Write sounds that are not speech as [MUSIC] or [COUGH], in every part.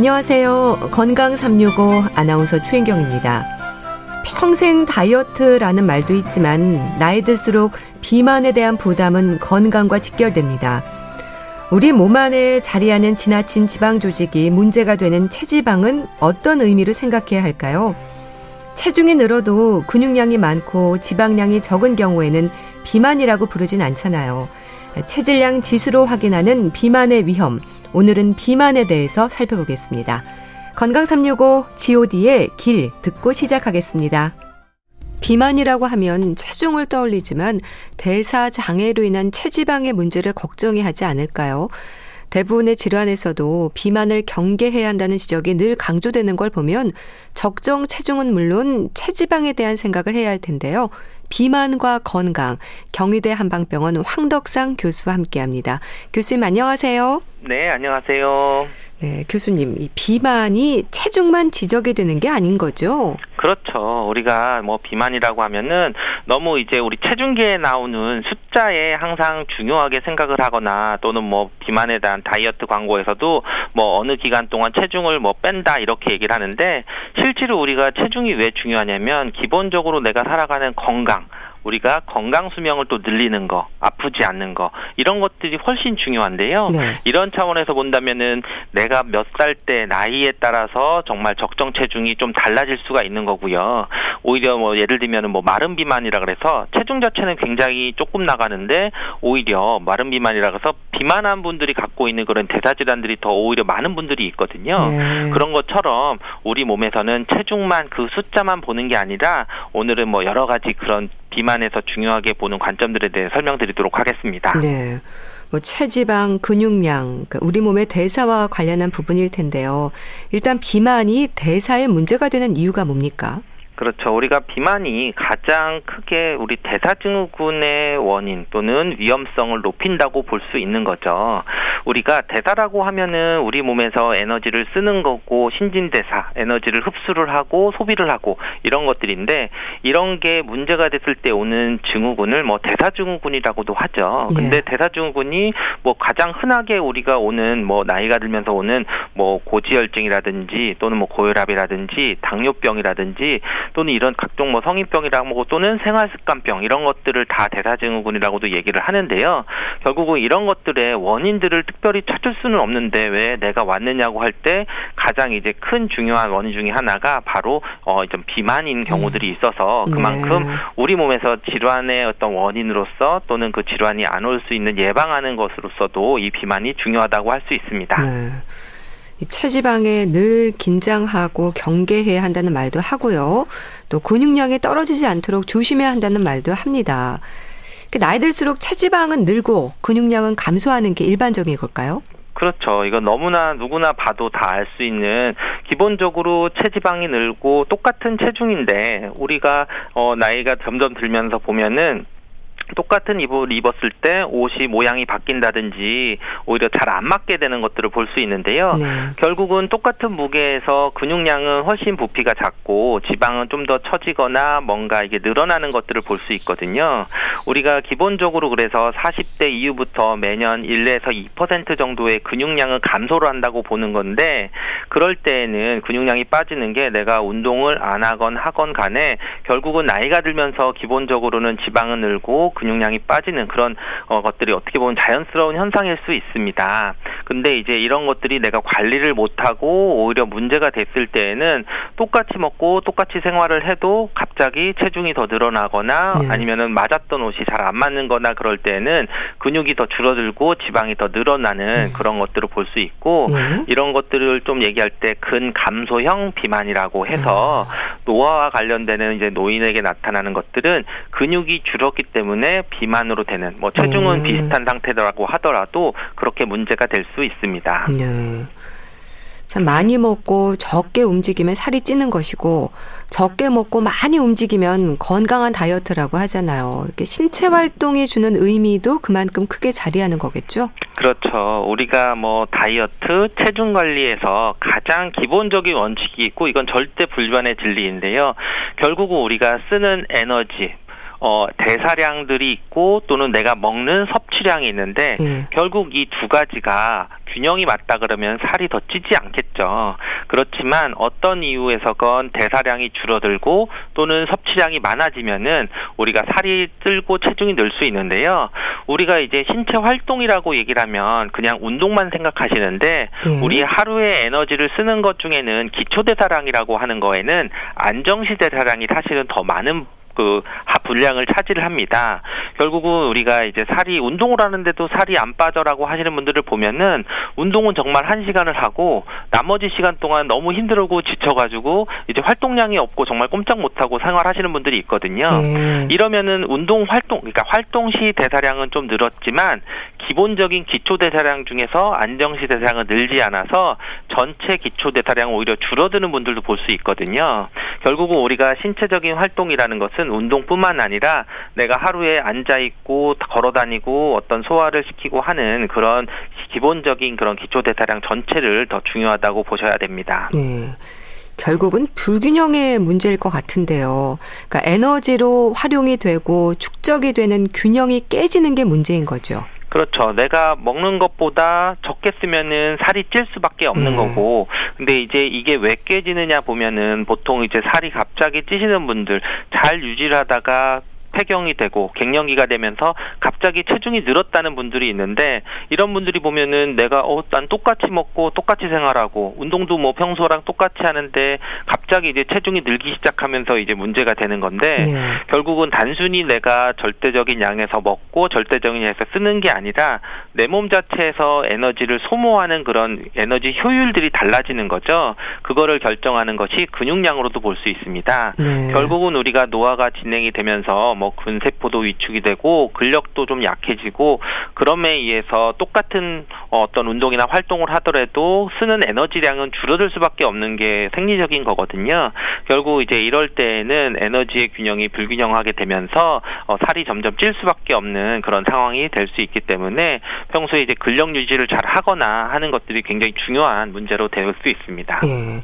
안녕하세요. 건강 365 아나운서 최인경입니다. 평생 다이어트라는 말도 있지만 나이 들수록 비만에 대한 부담은 건강과 직결됩니다. 우리 몸 안에 자리하는 지나친 지방 조직이 문제가 되는 체지방은 어떤 의미로 생각해야 할까요? 체중이 늘어도 근육량이 많고 지방량이 적은 경우에는 비만이라고 부르진 않잖아요. 체질량 지수로 확인하는 비만의 위험. 오늘은 비만에 대해서 살펴보겠습니다. 건강 365 god의 길 듣고 시작하겠습니다. 비만이라고 하면 체중을 떠올리지만 대사 장애로 인한 체지방의 문제를 걱정해 하지 않을까요? 대부분의 질환에서도 비만을 경계해야 한다는 지적이 늘 강조되는 걸 보면 적정 체중은 물론 체지방에 대한 생각을 해야 할 텐데요. 비만과 건강 경희대 한방병원 황덕상 교수와 함께합니다. 교수님 안녕하세요. 네, 안녕하세요. 네, 교수님, 이 비만이 체중만 지적이 되는 게 아닌 거죠? 그렇죠. 우리가 뭐 비만이라고 하면은 너무 이제 우리 체중계에 나오는 숫자에 항상 중요하게 생각을 하거나 또는 뭐 비만에 대한 다이어트 광고에서도 뭐 어느 기간 동안 체중을 뭐 뺀다 이렇게 얘기를 하는데 실제로 우리가 체중이 왜 중요하냐면 기본적으로 내가 살아가는 건강 우리가 건강 수명을 또 늘리는 거, 아프지 않는 거 이런 것들이 훨씬 중요한데요. 네. 이런 차원에서 본다면은 내가 몇 살 때 나이에 따라서 정말 적정 체중이 좀 달라질 수가 있는 거고요. 오히려 뭐 예를 들면은 뭐 마른 비만이라 그래서 체중 자체는 굉장히 조금 나가는데 오히려 마른 비만이라 그래서 비만한 분들이 갖고 있는 그런 대사 질환들이 더 오히려 많은 분들이 있거든요. 네. 그런 것처럼 우리 몸에서는 체중만 그 숫자만 보는 게 아니라 오늘은 뭐 여러 가지 그런 비만에서 중요하게 보는 관점들에 대해 설명드리도록 하겠습니다. 네. 뭐 체지방, 근육량, 그러니까 우리 몸의 대사와 관련한 부분일 텐데요. 일단 비만이 대사에 문제가 되는 이유가 뭡니까? 그렇죠. 우리가 비만이 가장 크게 우리 대사증후군의 원인 또는 위험성을 높인다고 볼 수 있는 거죠. 우리가 대사라고 하면은 우리 몸에서 에너지를 쓰는 거고 신진대사, 에너지를 흡수를 하고 소비를 하고 이런 것들인데 이런 게 문제가 됐을 때 오는 증후군을 뭐 대사증후군이라고도 하죠. 근데 네. 대사증후군이 뭐 가장 흔하게 우리가 오는 뭐 나이가 들면서 오는 뭐 고지혈증이라든지 또는 뭐 고혈압이라든지 당뇨병이라든지 또는 이런 각종 뭐 성인병이라고 또는 생활습관병 이런 것들을 다 대사증후군이라고도 얘기를 하는데요. 결국은 이런 것들의 원인들을 특별히 찾을 수는 없는데 왜 내가 왔느냐고 할 때 가장 이제 큰 중요한 원인 중에 하나가 바로 어좀 비만인 경우들이 음. 있어서 그만큼 네. 우리 몸에서 질환의 어떤 원인으로서 또는 그 질환이 안 올 수 있는 예방하는 것으로서도 이 비만이 중요하다고 할 수 있습니다. 네. 체지방에 늘 긴장하고 경계해야 한다는 말도 하고요. 또 근육량이 떨어지지 않도록 조심해야 한다는 말도 합니다. 그 나이 들수록 체지방은 늘고 근육량은 감소하는 게 일반적인 걸까요? 그렇죠. 이건 너무나 누구나 봐도 다 알 수 있는 기본적으로 체지방이 늘고 똑같은 체중인데 우리가 어 나이가 점점 들면서 보면은 똑같은 입을 입었을 때 옷이 모양이 바뀐다든지 오히려 잘 안 맞게 되는 것들을 볼 수 있는데요. 네. 결국은 똑같은 무게에서 근육량은 훨씬 부피가 작고 지방은 좀 더 처지거나 뭔가 이게 늘어나는 것들을 볼 수 있거든요. 우리가 기본적으로 그래서 40대 이후부터 매년 1에서 2% 정도의 근육량은 감소를 한다고 보는 건데 그럴 때에는 근육량이 빠지는 게 내가 운동을 안 하건 하건 간에 결국은 나이가 들면서 기본적으로는 지방은 늘고 근육량이 빠지는 그런 어, 것들이 어떻게 보면 자연스러운 현상일 수 있습니다. 근데 이제 이런 것들이 내가 관리를 못하고 오히려 문제가 됐을 때에는 똑같이 먹고 똑같이 생활을 해도 갑자기 체중이 더 늘어나거나 네. 아니면은 맞았던 옷이 잘 안 맞는 거나 그럴 때는 근육이 더 줄어들고 지방이 더 늘어나는 네. 그런 것들을 볼 수 있고 네. 이런 것들을 좀 얘기할 때 근감소형 비만이라고 해서 아. 노화와 관련되는 이제 노인에게 나타나는 것들은 근육이 줄었기 때문에 때문에 비만으로 되는 뭐 체중은 음. 비슷한 상태라고 하더라도 그렇게 문제가 될 수 있습니다. 네. 참 많이 먹고 적게 움직이면 살이 찌는 것이고 적게 먹고 많이 움직이면 건강한 다이어트라고 하잖아요. 이렇게 신체 활동이 주는 의미도 그만큼 크게 자리하는 거겠죠? 그렇죠. 우리가 뭐 다이어트, 체중 관리에서 가장 기본적인 원칙이 있고 이건 절대 불변의 진리인데요. 결국은 우리가 쓰는 에너지, 어 대사량들이 있고 또는 내가 먹는 섭취량이 있는데 예. 결국 이 두 가지가 균형이 맞다 그러면 살이 더 찌지 않겠죠. 그렇지만 어떤 이유에서건 대사량이 줄어들고 또는 섭취량이 많아지면은 우리가 살이 뜰고 체중이 늘 수 있는데요. 우리가 이제 신체 활동이라고 얘기를 하면 그냥 운동만 생각하시는데 음. 우리 하루에 에너지를 쓰는 것 중에는 기초 대사량이라고 하는 거에는 안정시 대사량이 사실은 더 많은 그 분량을 차지를 합니다. 결국은 우리가 이제 살이 운동을 하는데도 살이 안 빠져라고 하시는 분들을 보면은 운동은 정말 한 시간을 하고 나머지 시간 동안 너무 힘들고 지쳐가지고 이제 활동량이 없고 정말 꼼짝 못하고 생활하시는 분들이 있거든요. 네. 이러면은 운동 활동 그러니까 활동 시 대사량은 좀 늘었지만 기본적인 기초 대사량 중에서 안정시 대사량은 늘지 않아서 전체 기초 대사량 오히려 줄어드는 분들도 볼 수 있거든요. 결국은 우리가 신체적인 활동이라는 것은 운동뿐만 아니라 내가 하루에 앉아 있고 걸어 다니고 어떤 소화를 시키고 하는 그런 기본적인 그런 기초 대사량 전체를 더 중요하다고 보셔야 됩니다. 네. 결국은 불균형의 문제일 것 같은데요. 그러니까 에너지로 활용이 되고 축적이 되는 균형이 깨지는 게 문제인 거죠. 그렇죠. 내가 먹는 것보다 적게 쓰면은 살이 찔 수밖에 없는 음. 거고. 근데 이제 이게 왜 깨지느냐 보면은 보통 이제 살이 갑자기 찌시는 분들 잘 유지를 하다가 폐경이 되고 갱년기가 되면서 갑자기 체중이 늘었다는 분들이 있는데 이런 분들이 보면은 내가 어 난 똑같이 먹고 똑같이 생활하고 운동도 뭐 평소랑 똑같이 하는데 갑자기 이제 체중이 늘기 시작하면서 이제 문제가 되는 건데 네. 결국은 단순히 내가 절대적인 양에서 먹고 절대적인 양에서 쓰는 게 아니라 내 몸 자체에서 에너지를 소모하는 그런 에너지 효율들이 달라지는 거죠. 그거를 결정하는 것이 근육량으로도 볼 수 있습니다. 네. 결국은 우리가 노화가 진행이 되면서 뭐 근세포도 위축이 되고 근력도 좀 약해지고 그럼에 의해서 똑같은 어떤 운동이나 활동을 하더라도 쓰는 에너지량은 줄어들 수밖에 없는 게 생리적인 거거든요. 결국 이제 이럴 때에는 에너지의 균형이 불균형하게 되면서 어, 살이 점점 찔 수밖에 없는 그런 상황이 될 수 있기 때문에 평소에 이제 근력 유지를 잘 하거나 하는 것들이 굉장히 중요한 문제로 될 수 있습니다. 예.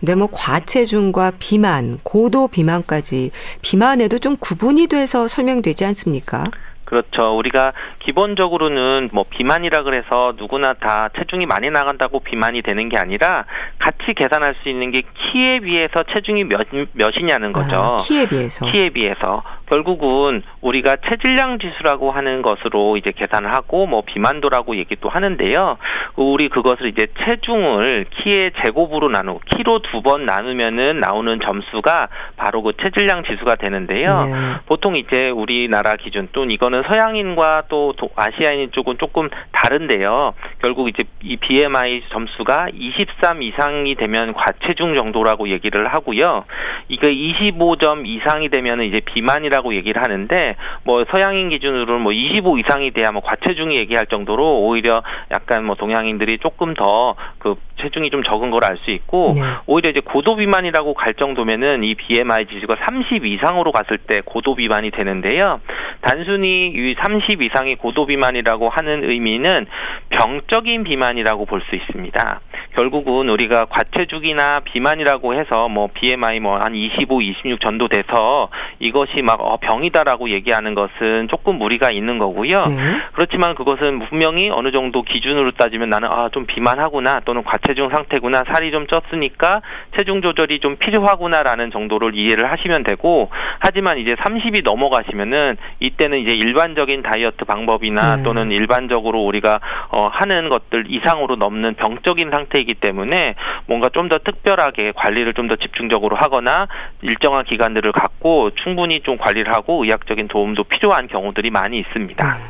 근데 뭐 과체중과 비만, 고도 비만까지 비만에도 좀 구분이 돼서 설명되지 않습니까? 그렇죠. 우리가 기본적으로는 뭐 비만이라 그래서 누구나 다 체중이 많이 나간다고 비만이 되는 게 아니라 같이 계산할 수 있는 게 키에 비해서 체중이 몇 몇이냐는 거죠. 아, 키에 비해서. 키에 비해서 결국은 우리가 체질량 지수라고 하는 것으로 이제 계산을 하고 뭐 비만도라고 얘기도 하는데요. 우리 그것을 이제 체중을 키의 제곱으로 나누고 키로 두 번 나누면은 나오는 점수가 바로 그 체질량 지수가 되는데요. 네. 보통 이제 우리나라 기준 또 이거는 서양인과 또 아시아인 쪽은 조금 다른데요. 결국 이제 이 BMI 점수가 23 이상이 되면 과체중 정도라고 얘기를 하고요. 이게 25점 이상이 되면 이제 비만이라고 얘기를 하는데 뭐 서양인 기준으로는 뭐 25 이상이 돼야 뭐 과체중이 얘기할 정도로 오히려 약간 뭐 동양인들이 조금 더 그 체중이 좀 적은 걸 알 수 있고 네. 오히려 이제 고도 비만이라고 갈 정도면은 이 BMI 지수가 30 이상으로 갔을 때 고도 비만이 되는데요. 단순히 이 30 이상의 고도 비만이라고 하는 의미는 병적인 비만이라고 볼 수 있습니다. 결국은 우리가 과체중이나 비만이라고 해서 뭐 BMI 뭐 한 25, 26 정도 돼서 이것이 막 어, 병이다라고 얘기하는 것은 조금 무리가 있는 거고요. 네. 그렇지만 그것은 분명히 어느 정도 기준으로 따지면 나는 아 좀 비만하구나 또는 과체중 상태구나 살이 좀 쪘으니까 체중 조절이 좀 필요하구나라는 정도를 이해를 하시면 되고 하지만 이제 30이 넘어가시면은 이때는 이제 일반 일반적인 다이어트 방법이나 네. 또는 일반적으로 우리가 어, 하는 것들 이상으로 넘는 병적인 상태이기 때문에 뭔가 좀 더 특별하게 관리를 좀 더 집중적으로 하거나 일정한 기간들을 갖고 충분히 좀 관리 를 하고 의학적인 도움도 필요한 경우들이 많이 있습니다. 네.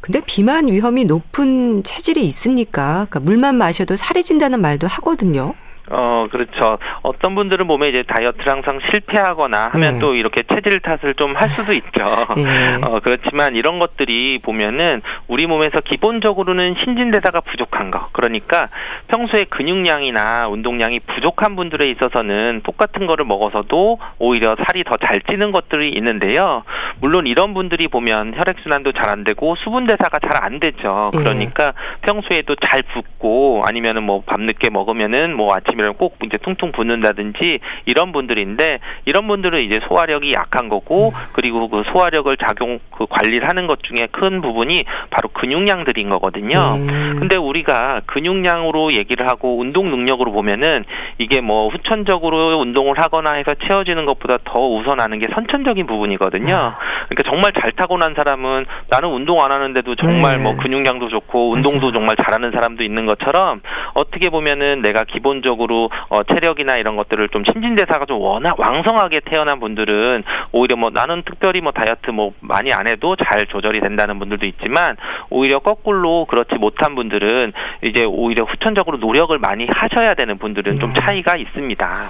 근데 비만 위험이 높은 체질이 있습니까? 그러니까 물만 마셔도 살이 찐다는 말도 하거든요. 어, 그렇죠. 어떤 분들은 몸에 이제 다이어트를 항상 실패하거나 하면 네. 또 이렇게 체질 탓을 좀 할 수도 있죠. 네. [LAUGHS] 어, 그렇지만 이런 것들이 보면은 우리 몸에서 기본적으로는 신진대사가 부족한 거. 그러니까 평소에 근육량이나 운동량이 부족한 분들에 있어서는 똑같은 거를 먹어서도 오히려 살이 더 잘 찌는 것들이 있는데요. 물론 이런 분들이 보면 혈액순환도 잘 안 되고 수분대사가 잘 안 되죠. 네. 그러니까 네. 평소에도 잘 붓고 아니면은 뭐 밤늦게 먹으면은 뭐 아침에 아침이면 꼭 이제 퉁퉁 붓는다든지 이런 분들인데 이런 분들은 이제 소화력이 약한 거고 음. 그리고 그 소화력을 작용 그 관리를 하는 것 중에 큰 부분이 바로 근육량들인 거거든요. 음. 근데 우리가 근육량으로 얘기를 하고 운동 능력으로 보면은 이게 뭐 후천적으로 운동을 하거나 해서 채워지는 것보다 더 우선하는 게 선천적인 부분이거든요. 아. 그러니까 정말 잘 타고난 사람은 나는 운동 안 하는데도 정말 네. 뭐 근육량도 좋고 운동도 맞아. 정말 잘하는 사람도 있는 것처럼 어떻게 보면은 내가 기본적으로 어 체력이나 이런 것들을 좀 신진대사가 좀 워낙 왕성하게 태어난 분들은 오히려 뭐 나는 특별히 뭐 다이어트 뭐 많이 안 해도 잘 조절이 된다는 분들도 있지만 오히려 거꾸로 그렇지 못한 분들은 이제 오히려 후천적으로 노력을 많이 하셔야 되는 분들은 좀 네. 차이가 있습니다.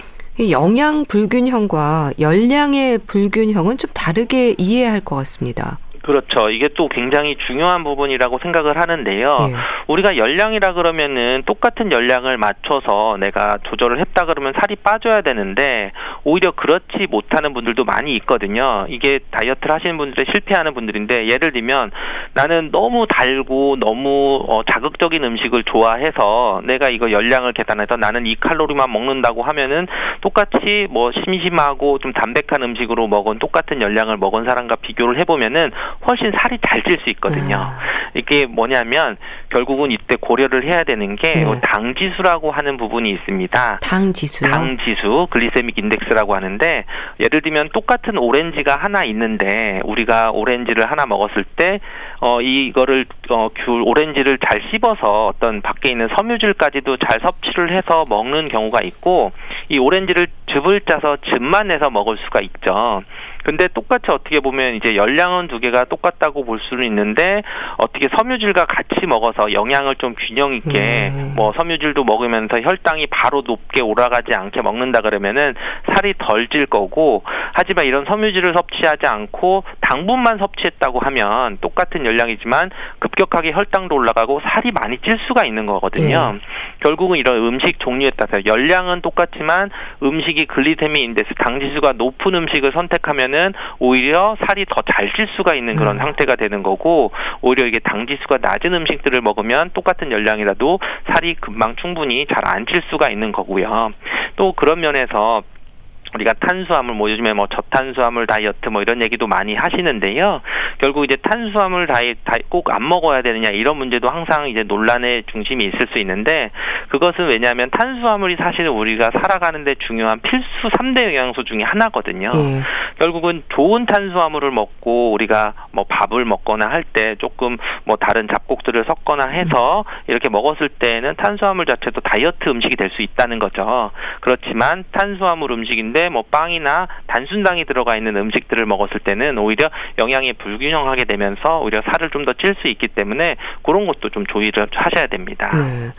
영양 불균형과 열량의 불균형은 좀 다르게 이해해야 할것 같습니다. 그렇죠. 이게 또 굉장히 중요한 부분이라고 생각을 하는데요. 예. 우리가 열량이라 그러면은 똑같은 열량을 맞춰서 내가 조절을 했다 그러면 살이 빠져야 되는데 오히려 그렇지 못하는 분들도 많이 있거든요. 이게 다이어트를 하시는 분들의 실패하는 분들인데 예를 들면 나는 너무 달고 너무 어, 자극적인 음식을 좋아해서 내가 이거 열량을 계산해서 나는 이 칼로리만 먹는다고 하면은 똑같이 뭐 심심하고 좀 담백한 음식으로 먹은 똑같은 열량을 먹은 사람과 비교를 해보면은 훨씬 살이 잘 찔 수 있거든요. 아. 이게 뭐냐면 결국은 이때 고려를 해야 되는 게 네. 당지수라고 하는 부분이 있습니다. 당지수요? 당지수, glycemic index라고 하는데 예를 들면 똑같은 오렌지가 하나 있는데 우리가 오렌지를 하나 먹었을 때 어, 이거를 어, 귤 오렌지를 잘 씹어서 어떤 밖에 있는 섬유질까지도 잘 섭취를 해서 먹는 경우가 있고 이 오렌지를 즙을 짜서 즙만 내서 먹을 수가 있죠. 근데 똑같이 어떻게 보면 이제 열량은 두 개가 똑같다고 볼 수는 있는데 어떻게 섬유질과 같이 먹어서 영양을 좀 균형 있게 음. 뭐 섬유질도 먹으면서 혈당이 바로 높게 올라가지 않게 먹는다 그러면은 살이 덜 찔 거고 하지만 이런 섬유질을 섭취하지 않고 당분만 섭취했다고 하면 똑같은 열량이지만 급격하게 혈당도 올라가고 살이 많이 찔 수가 있는 거거든요. 예. 결국은 이런 음식 종류에 따라서 열량은 똑같지만 음식이 glycemic index 당 지수가 높은 음식을 선택하면 은 오히려 살이 더 잘 찔 수가 있는 그런 음. 상태가 되는 거고 오히려 이게 당지수가 낮은 음식들을 먹으면 똑같은 열량이라도 살이 금방 충분히 잘 안 찔 수가 있는 거고요. 또 그런 면에서 우리가 탄수화물 뭐 요즘에 뭐 저탄수화물 다이어트 뭐 이런 얘기도 많이 하시는데요. 결국 이제 탄수화물 다이 꼭 안 먹어야 되느냐 이런 문제도 항상 이제 논란의 중심이 있을 수 있는데 그것은 왜냐하면 탄수화물이 사실은 우리가 살아가는데 중요한 필수 3대 영양소 중에 하나거든요. 예. 결국은 좋은 탄수화물을 먹고 우리가 뭐 밥을 먹거나 할 때 조금 뭐 다른 잡곡들을 섞거나 해서 이렇게 먹었을 때는 탄수화물 자체도 다이어트 음식이 될 수 있다는 거죠. 그렇지만 탄수화물 음식인데 있는데 뭐 빵이나 단순당이 들어가 있는 음식들을 먹었을 때는 오히려 영양이 불균형하게 되면서 오히려 살을 좀 더 찔 수 있기 때문에 그런 것도 좀 조의를 하셔야 됩니다. 네.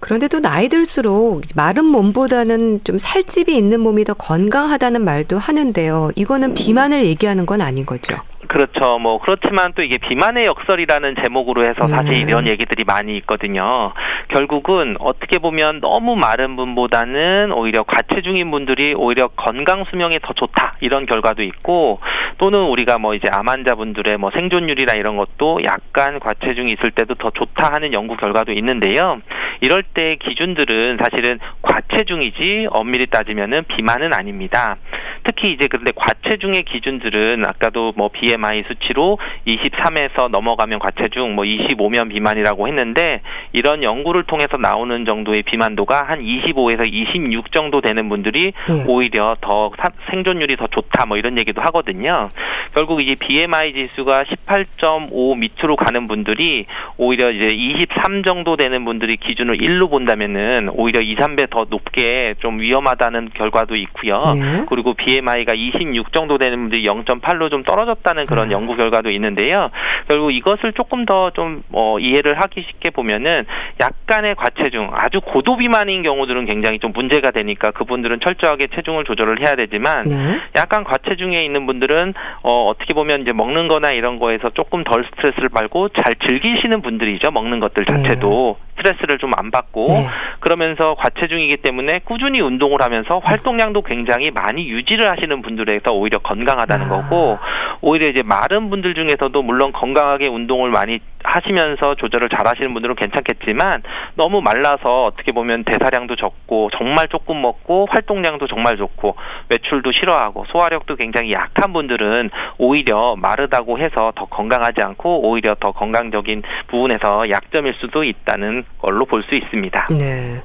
그런데 또 나이 들수록 마른 몸보다는 좀 살집이 있는 몸이 더 건강하다는 말도 하는데요. 이거는 비만을 얘기하는 건 아닌 거죠. 그렇죠. 뭐 그렇지만 또 이게 비만의 역설이라는 제목으로 해서 사실 음. 이런 얘기들이 많이 있거든요. 결국은 어떻게 보면 너무 마른 분보다는 오히려 과체중인 분들이 오히려 건강 수명에 더 좋다 이런 결과도 있고 또는 우리가 뭐 이제 암 환자분들의 뭐 생존율이나 이런 것도 약간 과체중이 있을 때도 더 좋다 하는 연구 결과도 있는데요. 이럴 때 기준들은 사실은 과체중이지 엄밀히 따지면은 비만은 아닙니다. 특히 이제 그런데 과체중의 기준들은 아까도 뭐 BMI 수치로 23에서 넘어가면 과체중, 뭐 25면 비만이라고 했는데 이런 연구를 통해서 나오는 정도의 비만도가 한 25에서 26 정도 되는 분들이 네. 오히려 더 사, 생존율이 더 좋다 뭐 이런 얘기도 하거든요. 결국 이제 BMI 지수가 18.5 밑으로 가는 분들이 오히려 이제 23 정도 되는 분들이 기준을 1로 본다면은 오히려 2, 3배 더 높게 좀 위험하다는 결과도 있고요. 네. 그리고 BMI BMI가 26 정도 되는 분들이 0.8로 좀 떨어졌다는 그런 음. 연구 결과도 있는데요. 결국 이것을 조금 더좀 어, 이해를 하기 쉽게 보면은 약간의 과체중, 아주 고도 비만인 경우들은 굉장히 좀 문제가 되니까 그분들은 철저하게 체중을 조절을 해야 되지만 네. 약간 과체중에 있는 분들은 어, 어떻게 보면 이제 먹는 거나 이런 거에서 조금 덜 스트레스를 받고 잘 즐기시는 분들이죠. 먹는 것들 자체도. 네. 스트레스를 좀 안 받고 네. 그러면서 과체중이기 때문에 꾸준히 운동을 하면서 활동량도 굉장히 많이 유지를 하시는 분들에서 오히려 건강하다는 아. 거고 오히려 이제 마른 분들 중에서도 물론 건강하게 운동을 많이 하시면서 조절을 잘 하시는 분들은 괜찮겠지만 너무 말라서 어떻게 보면 대사량도 적고 정말 조금 먹고 활동량도 정말 좋고 외출도 싫어하고 소화력도 굉장히 약한 분들은 오히려 마르다고 해서 더 건강하지 않고 오히려 더 건강적인 부분에서 약점일 수도 있다는 걸로 볼 수 있습니다. 네.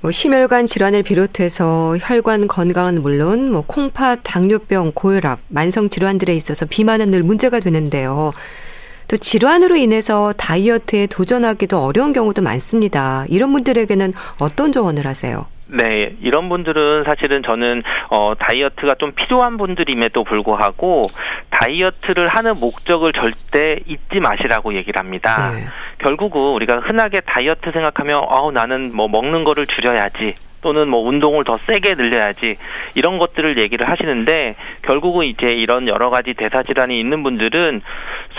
뭐 심혈관 질환을 비롯해서 혈관 건강은 물론 뭐 콩팥, 당뇨병, 고혈압, 만성 질환들에 있어서 비만은 늘 문제가 되는데요. 또 질환으로 인해서 다이어트에 도전하기도 어려운 경우도 많습니다. 이런 분들에게는 어떤 조언을 하세요? 네, 이런 분들은 사실은 저는 어 다이어트가 좀 필요한 분들임에도 불구하고 다이어트를 하는 목적을 절대 잊지 마시라고 얘기를 합니다. 네. 결국은 우리가 흔하게 다이어트 생각하면 어 나는 뭐 먹는 거를 줄여야지 또는 뭐 운동을 더 세게 늘려야지 이런 것들을 얘기를 하시는데 결국은 이제 이런 여러 가지 대사 질환이 있는 분들은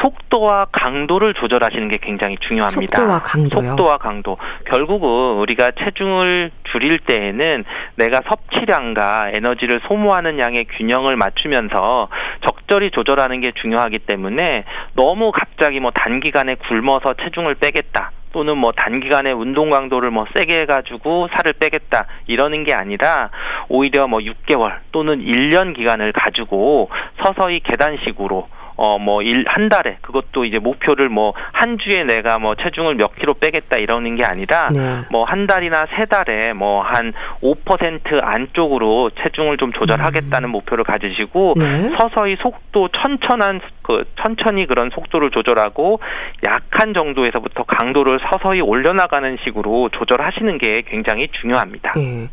속도와 강도를 조절하시는 게 굉장히 중요합니다. 속도와 강도요. 속도와 강도. 결국은 우리가 체중을 줄일 때에는 내가 섭취량과 에너지를 소모하는 양의 균형을 맞추면서 적절히 조절하는 게 중요하기 때문에 너무 갑자기 뭐 단기간에 굶어서 체중을 빼겠다. 또는 뭐 단기간에 운동 강도를 뭐 세게 해가지고 살을 빼겠다 이러는 게 아니라 오히려 뭐 6개월 또는 1년 기간을 가지고 서서히 계단식으로 어뭐 일 한 달에 그것도 이제 목표를 뭐 한 주에 내가 뭐 체중을 몇 킬로 빼겠다 이러는 게 아니라 네. 뭐한 달이나 세 달에 뭐 한 5% 안쪽으로 체중을 좀 조절하겠다는 음. 목표를 가지시고 네. 서서히 속도 천천한 그 천천히 그런 속도를 조절하고 약한 정도에서부터 강도를 서서히 올려나가는 식으로 조절하시는 게 굉장히 중요합니다. 네.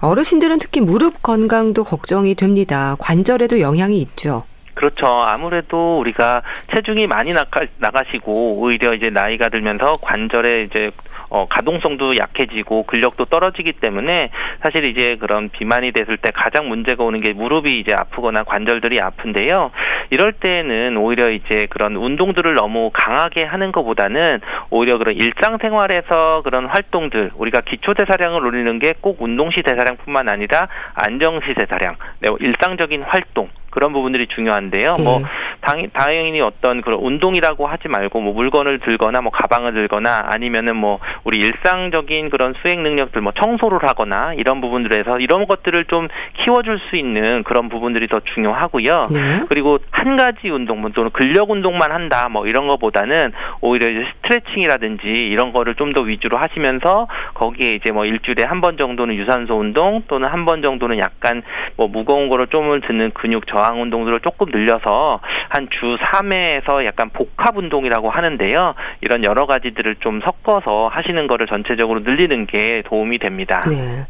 어르신들은 특히 무릎 건강도 걱정이 됩니다. 관절에도 영향이 있죠. 그렇죠. 아무래도 우리가 체중이 많이 나가, 나가시고 오히려 이제 나이가 들면서 관절에 이제 어, 가동성도 약해지고 근력도 떨어지기 때문에 사실 이제 그런 비만이 됐을 때 가장 문제가 오는 게 무릎이 이제 아프거나 관절들이 아픈데요. 이럴 때는 오히려 이제 그런 운동들을 너무 강하게 하는 것보다는 오히려 그런 일상생활에서 그런 활동들 우리가 기초 대사량을 올리는 게 꼭 운동시 대사량뿐만 아니라 안정시 대사량, 네, 일상적인 활동 그런 부분들이 중요한데요. 뭐 네. 뭐 당, 다행히 어떤 그런 운동이라고 하지 말고 뭐 물건을 들거나 뭐 가방을 들거나 아니면은 뭐 우리 일상적인 그런 수행 능력들 뭐 청소를 하거나 이런 부분들에서 이런 것들을 좀 키워줄 수 있는 그런 부분들이 더 중요하고요. 네. 그리고 한 가지 운동 뭐 또는 근력 운동만 한다 뭐 이런 것보다는 오히려 이제 스트레칭이라든지 이런 거를 좀 더 위주로 하시면서 거기에 이제 뭐 일주일에 한 번 정도는 유산소 운동 또는 한 번 정도는 약간 뭐 무거운 거를 좀을 드는 근육 저항 운동들을 조금 늘려서 한 주 3회에서 약간 복합 운동이라고 하는데요. 이런 여러 가지들을 좀 섞어서 하시는 거를 전체적으로 늘리는 게 도움이 됩니다. 네.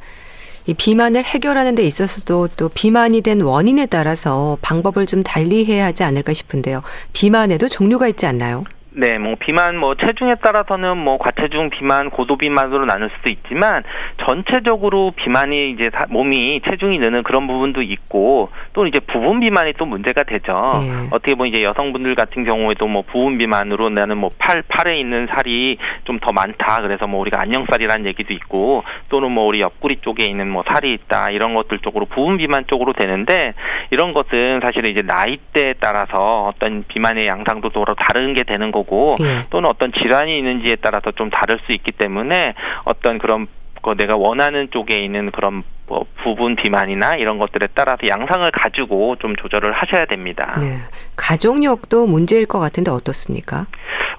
이 비만을 해결하는 데 있어서도 또 비만이 된 원인에 따라서 방법을 좀 달리 해야 하지 않을까 싶은데요. 비만에도 종류가 있지 않나요? 네, 뭐 비만 뭐 체중에 따라서는 뭐 과체중 비만, 고도 비만으로 나눌 수도 있지만 전체적으로 비만이 이제 몸이 체중이 느는 그런 부분도 있고 또 이제 부분 비만이 또 문제가 되죠. 네. 어떻게 보면 이제 여성분들 같은 경우에도 뭐 부분 비만으로 나는 뭐 팔 팔에 있는 살이 좀 더 많다. 그래서 뭐 우리가 안녕살이라는 얘기도 있고 또는 뭐 우리 옆구리 쪽에 있는 뭐 살이 있다 이런 것들 쪽으로 부분 비만 쪽으로 되는데 이런 것은 사실은 이제 나이대에 따라서 어떤 비만의 양상도 또 다른 게 되는 거고. 거고 예. 또는 어떤 질환이 있는지에 따라서 좀 다를 수 있기 때문에 어떤 그런 그 내가 원하는 쪽에 있는 그런 뭐 부분 비만이나 이런 것들에 따라서 양상을 가지고 좀 조절을 하셔야 됩니다. 네. 가족력도 문제일 것 같은데 어떻습니까?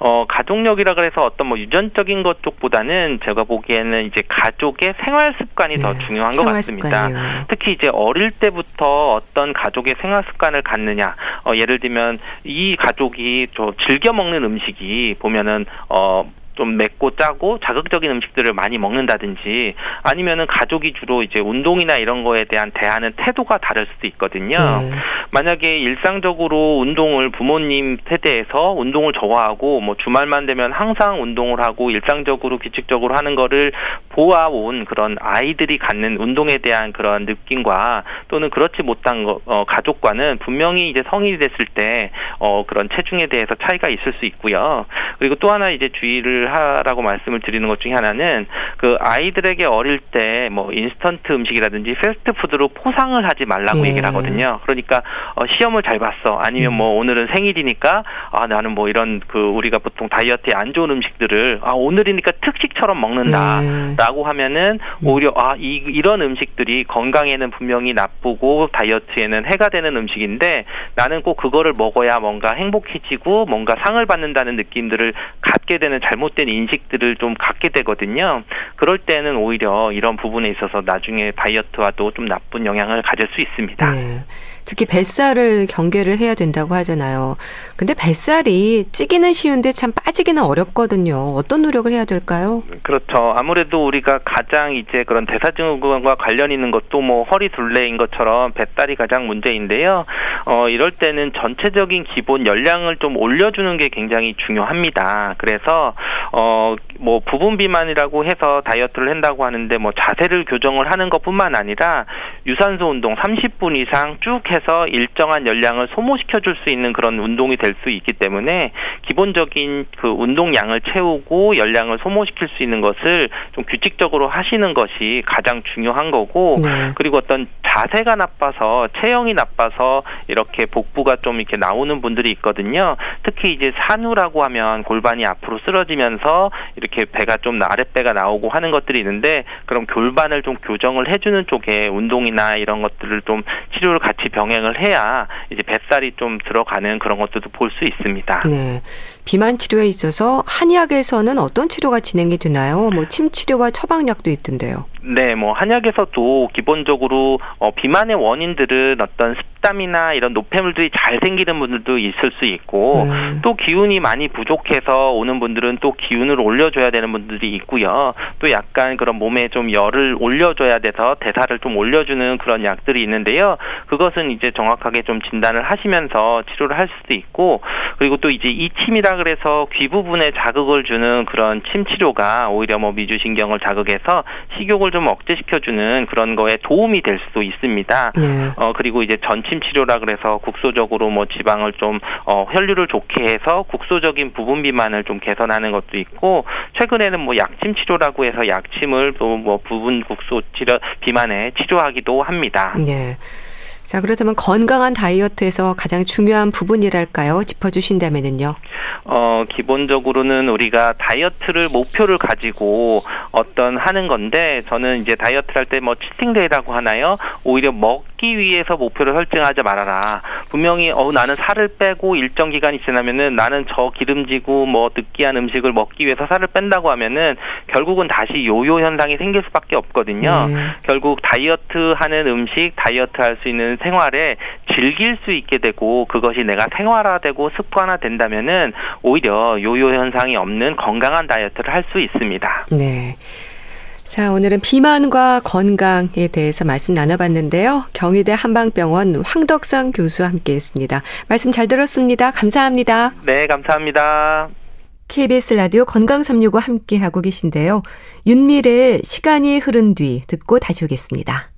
어, 가족력이라 그래서 어떤 뭐 유전적인 것 쪽보다는 제가 보기에는 이제 가족의 생활 습관이 네, 더 중요한 것 같습니다. 습관이요. 특히 이제 어릴 때부터 어떤 가족의 생활 습관을 갖느냐. 어, 예를 들면 이 가족이 저 즐겨 먹는 음식이 보면은 어, 좀 맵고 짜고 자극적인 음식들을 많이 먹는다든지 아니면은 가족이 주로 이제 운동이나 이런 거에 대한 대하는 태도가 다를 수도 있거든요. 네. 만약에 일상적으로 운동을 부모님 세대에서 운동을 좋아하고 뭐 주말만 되면 항상 운동을 하고 일상적으로 규칙적으로 하는 거를 보아온 그런 아이들이 갖는 운동에 대한 그런 느낌과 또는 그렇지 못한 거, 어, 가족과는 분명히 이제 성인이 됐을 때 어, 그런 체중에 대해서 차이가 있을 수 있고요. 그리고 또 하나 이제 주의를 하라고 말씀을 드리는 것 중에 하나는 그 아이들에게 어릴 때 뭐 인스턴트 음식이라든지 패스트푸드로 포상을 하지 말라고 예. 얘기를 하거든요. 그러니까 어, 시험을 잘 봤어. 아니면 뭐 오늘은 생일이니까 아 나는 뭐 이런 그 우리가 보통 다이어트에 안 좋은 음식들을 아 오늘이니까 특식처럼 먹는다라고 네. 하면은 오히려 아 이, 이런 음식들이 건강에는 분명히 나쁘고 다이어트에는 해가 되는 음식인데 나는 꼭 그거를 먹어야 뭔가 행복해지고 뭔가 상을 받는다는 느낌들을 갖게 되는 잘못된 인식들을 좀 갖게 되거든요. 그럴 때는 오히려 이런 부분에 있어서 나중에 다이어트와도 좀 나쁜 영향을 가질 수 있습니다. 네. 특히 뱃살을 경계를 해야 된다고 하잖아요. 근데 뱃살이 찌기는 쉬운데 참 빠지기는 어렵거든요. 어떤 노력을 해야 될까요? 그렇죠. 아무래도 우리가 가장 이제 그런 대사증후군과 관련 있는 것도 뭐 허리 둘레인 것처럼 뱃살이 가장 문제인데요. 어, 이럴 때는 전체적인 기본 열량을 좀 올려주는 게 굉장히 중요합니다. 그래서 어, 뭐 부분 비만이라고 해서 다이어트를 한다고 하는데 뭐 자세를 교정을 하는 것뿐만 아니라 유산소 운동 30분 이상 쭉 해서 일정한 열량을 소모시켜 줄 수 있는 그런 운동이 될 수 있기 때문에 기본적인 그 운동량을 채우고 열량을 소모시킬 수 있는 것을 좀 규칙적으로 하시는 것이 가장 중요한 거고 네. 그리고 어떤 자세가 나빠서 체형이 나빠서 이렇게 복부가 좀 이렇게 나오는 분들이 있거든요. 특히 이제 산후라고 하면 골반이 앞으로 쓰러지면서 이렇게 배가 좀 아랫배가 나오고 하는 것들이 있는데 그럼 골반을 좀 교정을 해주는 쪽에 운동이나 이런 것들을 좀 치료를 같이 병행을 해야 이제 뱃살이 좀 들어가는 그런 것들도 볼 수 있습니다. 네. 비만 치료에 있어서 한의학에서는 어떤 치료가 진행이 되나요? 뭐 침 치료와 처방약도 있던데요. 네, 뭐 한약에서도 기본적으로 어, 비만의 원인들은 어떤 습담이나 이런 노폐물들이 잘 생기는 분들도 있을 수 있고 음. 또 기운이 많이 부족해서 오는 분들은 또 기운을 올려줘야 되는 분들이 있고요. 또 약간 그런 몸에 좀 열을 올려줘야 돼서 대사를 좀 올려주는 그런 약들이 있는데요. 그것은 이제 정확하게 좀 진단을 하시면서 치료를 할 수도 있고 그리고 또 이제 이침이라 그래서 귀 부분에 자극을 주는 그런 침 치료가 오히려 뭐 미주신경을 자극해서 식욕을 좀 억제시켜주는 그런 거에 도움이 될 수도 있습니다. 네. 어 그리고 이제 전침 치료라 그래서 국소적으로 뭐 지방을 좀 어, 혈류를 좋게 해서 국소적인 부분 비만을 좀 개선하는 것도 있고 최근에는 뭐 약침 치료라고 해서 약침을 또 뭐 부분 국소 치료 비만에 치료하기도 합니다. 네. 자, 그렇다면 건강한 다이어트에서 가장 중요한 부분이랄까요? 짚어주신다면은요. 어, 기본적으로는 우리가 다이어트를 목표를 가지고 어떤 하는 건데 저는 이제 다이어트를 할 때 뭐 치팅데이라고 하나요? 오히려 먹 기 위해서 목표를 설정하지 말아라. 분명히 어 나는 살을 빼고 일정 기간이 지나면은 나는 저 기름지고 뭐 느끼한 음식을 먹기 위해서 살을 뺀다고 하면은 결국은 다시 요요 현상이 생길 수밖에 없거든요. 네. 결국 다이어트 하는 음식, 다이어트 할 수 있는 생활에 즐길 수 있게 되고 그것이 내가 생활화되고 습관화 된다면은 오히려 요요 현상이 없는 건강한 다이어트를 할 수 있습니다. 네. 자, 오늘은 비만과 건강에 대해서 말씀 나눠봤는데요. 경희대 한방병원 황덕상 교수와 함께 했습니다. 말씀 잘 들었습니다. 감사합니다. 네, 감사합니다. KBS 라디오 건강365 함께하고 계신데요. 윤미래의 시간이 흐른 뒤 듣고 다시 오겠습니다.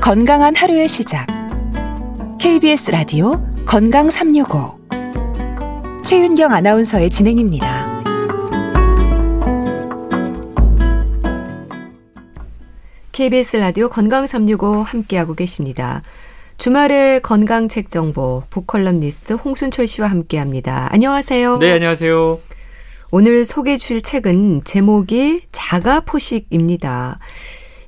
건강한 하루의 시작. KBS 라디오 건강 365. 최윤경 아나운서의 진행입니다. KBS 라디오 건강 365 함께하고 계십니다. 주말의 건강책 정보 보컬럼니스트 홍순철 씨와 함께합니다. 안녕하세요. 네, 안녕하세요. 오늘 소개해 주실 책은 제목이 자가포식입니다.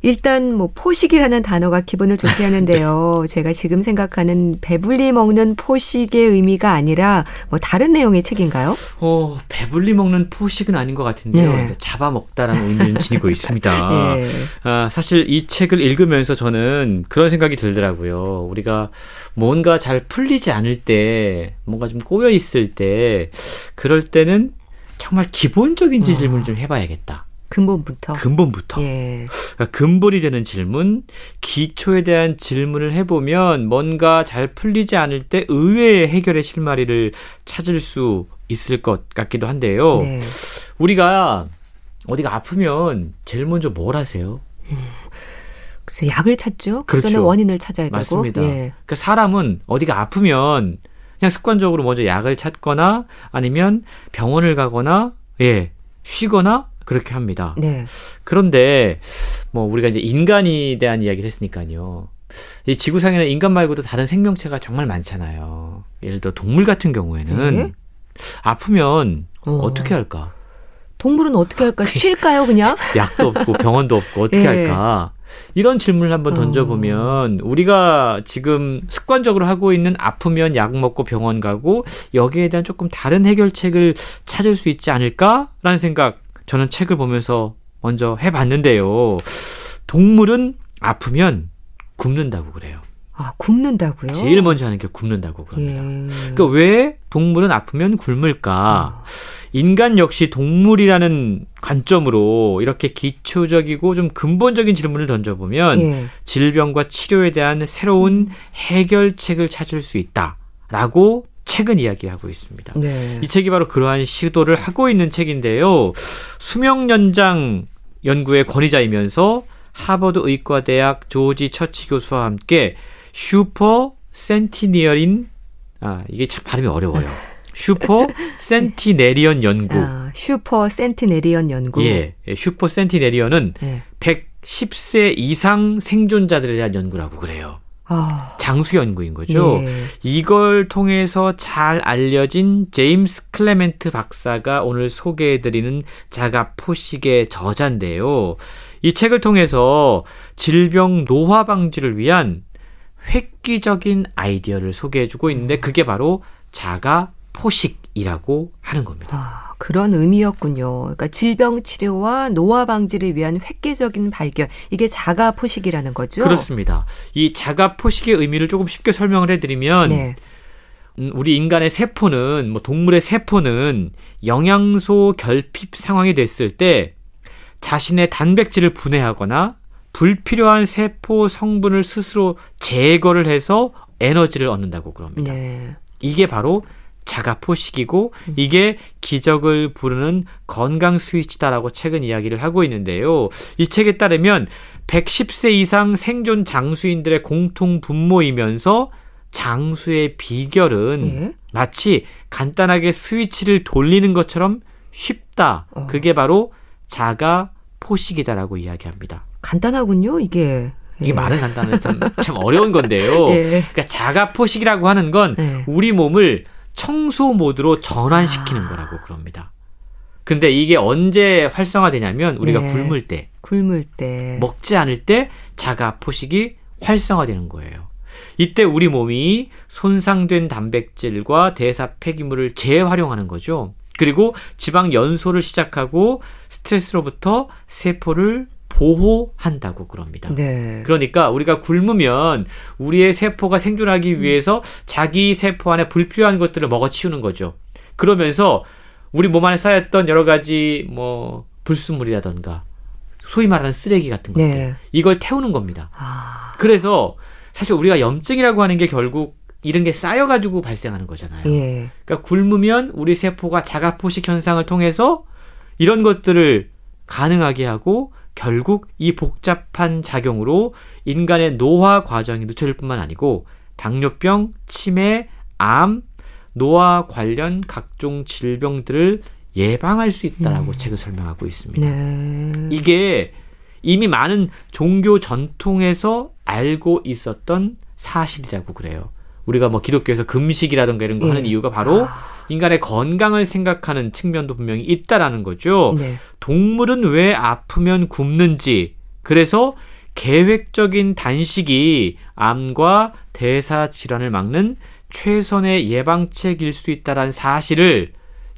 일단 뭐 포식이라는 단어가 기분을 좋게 하는데요. [LAUGHS] 네. 제가 지금 생각하는 배불리 먹는 포식의 의미가 아니라 뭐 다른 내용의 책인가요? 어, 배불리 먹는 포식은 아닌 것 같은데요. 네. 잡아먹다라는 의미를 지니고 [LAUGHS] 있습니다. 네. 아, 사실 이 책을 읽으면서 저는 그런 생각이 들더라고요. 우리가 뭔가 잘 풀리지 않을 때, 뭔가 좀 꼬여 있을 때, 그럴 때는 정말 기본적인 질문을 좀 해봐야겠다. 근본부터. 근본부터. 예. 그러니까 근본이 되는 질문, 기초에 대한 질문을 해보면 뭔가 잘 풀리지 않을 때 의외의 해결의 실마리를 찾을 수 있을 것 같기도 한데요. 네. 우리가 어디가 아프면 제일 먼저 뭘 하세요? 음. 그래서 약을 찾죠. 그 전에 그렇죠. 원인을 찾아야 되고. 맞습니다. 예. 그러니까 사람은 어디가 아프면 그냥 습관적으로 먼저 약을 찾거나 아니면 병원을 가거나 예 쉬거나 그렇게 합니다. 네. 그런데 뭐 우리가 이제 인간에 대한 이야기를 했으니까요. 이 지구상에는 인간 말고도 다른 생명체가 정말 많잖아요. 예를 들어 동물 같은 경우에는 네? 아프면 어. 떻게 할까? 동물은 어떻게 할까? 쉴까요, 그냥? [LAUGHS] 약도 없고 병원도 없고 어떻게 네. 할까? 이런 질문을 한번 던져보면 어. 우리가 지금 습관적으로 하고 있는 아프면 약 먹고 병원 가고 여기에 대한 조금 다른 해결책을 찾을 수 있지 않을까라는 생각 저는 책을 보면서 먼저 해봤는데요. 동물은 아프면 굶는다고 그래요. 아, 굶는다고요? 제일 먼저 하는 게 굶는다고 그럽니다. 예. 그러니까 왜 동물은 아프면 굶을까? 어. 인간 역시 동물이라는 관점으로 이렇게 기초적이고 좀 근본적인 질문을 던져보면 예. 질병과 치료에 대한 새로운 해결책을 찾을 수 있다라고 책은 이야기하고 있습니다. 네. 이 책이 바로 그러한 시도를 하고 있는 책인데요. 수명 연장 연구의 권위자이면서 하버드 의과대학 조지 처치 교수와 함께 supercentenarian 아 이게 참 발음이 어려워요. [LAUGHS] supercentenarian 연구. 아, supercentenarian 연구. 예, 예 supercentenarian은 네. 110세 이상 생존자들에 대한 연구라고 그래요. 아. 장수 연구인 거죠. 예. 이걸 통해서 잘 알려진 제임스 클레멘트 박사가 오늘 소개해드리는 자가 포식의 저자인데요. 이 책을 통해서 질병 노화 방지를 위한 획기적인 아이디어를 소개해주고 있는데 그게 바로 자가 포식이라고 하는 겁니다. 아, 그런 의미였군요. 그러니까 질병 치료와 노화 방지를 위한 획기적인 발견. 이게 자가 포식이라는 거죠? 그렇습니다. 이 자가 포식의 의미를 조금 쉽게 설명을 해드리면 네. 음, 우리 인간의 세포는 뭐 동물의 세포는 영양소 결핍 상황이 됐을 때 자신의 단백질을 분해하거나 불필요한 세포 성분을 스스로 제거를 해서 에너지를 얻는다고 그럽니다. 네. 이게 바로 자가 포식이고 음. 이게 기적을 부르는 건강 스위치다라고 최근 이야기를 하고 있는데요. 이 책에 따르면 110세 이상 생존 장수인들의 공통 분모이면서 장수의 비결은 예? 마치 간단하게 스위치를 돌리는 것처럼 쉽다. 어. 그게 바로 자가 포식이다라고 이야기합니다. 간단하군요, 이게. 이게 예. 말은 간단한 참, [LAUGHS] 참 어려운 건데요. 예. 그러니까 자가 포식이라고 하는 건 예. 우리 몸을 청소 모드로 전환시키는 아. 거라고 그럽니다. 근데 이게 언제 활성화되냐면 우리가 네. 굶을 때, 굶을 때, 먹지 않을 때 자가 포식이 활성화되는 거예요. 이때 우리 몸이 손상된 단백질과 대사 폐기물을 재활용하는 거죠. 그리고 지방 연소를 시작하고 스트레스로부터 세포를 보호한다고 그럽니다. 네. 그러니까 우리가 굶으면 우리의 세포가 생존하기 위해서 자기 세포 안에 불필요한 것들을 먹어치우는 거죠. 그러면서 우리 몸 안에 쌓였던 여러 가지 뭐 불순물이라던가 소위 말하는 쓰레기 같은 것들 네. 이걸 태우는 겁니다. 아... 그래서 사실 우리가 염증이라고 하는 게 결국 이런 게 쌓여가지고 발생하는 거잖아요. 예. 그러니까 굶으면 우리 세포가 자가포식 현상을 통해서 이런 것들을 가능하게 하고 결국 이 복잡한 작용으로 인간의 노화 과정이 늦춰질 뿐만 아니고 당뇨병, 치매, 암, 노화 관련 각종 질병들을 예방할 수 있다라고 음. 책을 설명하고 있습니다. 네. 이게 이미 많은 종교 전통에서 알고 있었던 사실이라고 그래요. 우리가 뭐 기독교에서 금식이라든가 이런 거 예. 하는 이유가 바로 아. 인간의 건강을 생각하는 측면도 분명히 있다라는 거죠. 네. 동물은 왜 아프면 굶는지 그래서 계획적인 단식이 암과 대사 질환을 막는 최선의 예방책일 수 있다라는 사실을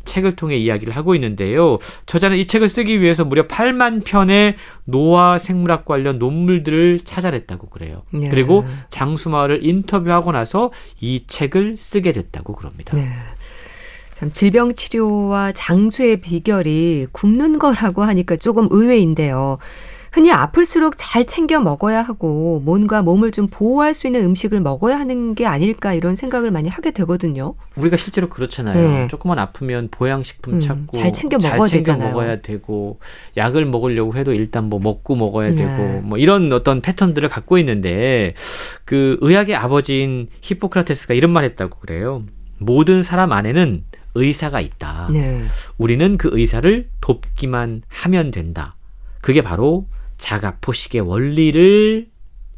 책을 통해 이야기를 하고 있는데요. 저자는 이 책을 쓰기 위해서 무려 8만 편의 노화 생물학 관련 논문들을 찾아냈다고 그래요. 네. 그리고 장수마을을 인터뷰하고 나서 이 책을 쓰게 됐다고 그럽니다. 네. 참 질병 치료와 장수의 비결이 굶는 거라고 하니까 조금 의외인데요. 흔히 아플수록 잘 챙겨 먹어야 하고 뭔가 몸을 좀 보호할 수 있는 음식을 먹어야 하는 게 아닐까 이런 생각을 많이 하게 되거든요. 우리가 실제로 그렇잖아요. 네. 조금만 아프면 보양식품 음, 찾고 잘 챙겨 먹어야 잘 챙겨 되잖아요. 먹어야 되고 약을 먹으려고 해도 일단 뭐 먹고 먹어야 네. 되고 뭐 이런 어떤 패턴들을 갖고 있는데 그 의학의 아버지인 히포크라테스가 이런 말 했다고 그래요. 모든 사람 안에는 의사가 있다. 네. 우리는 그 의사를 돕기만 하면 된다. 그게 바로 자가포식의 원리를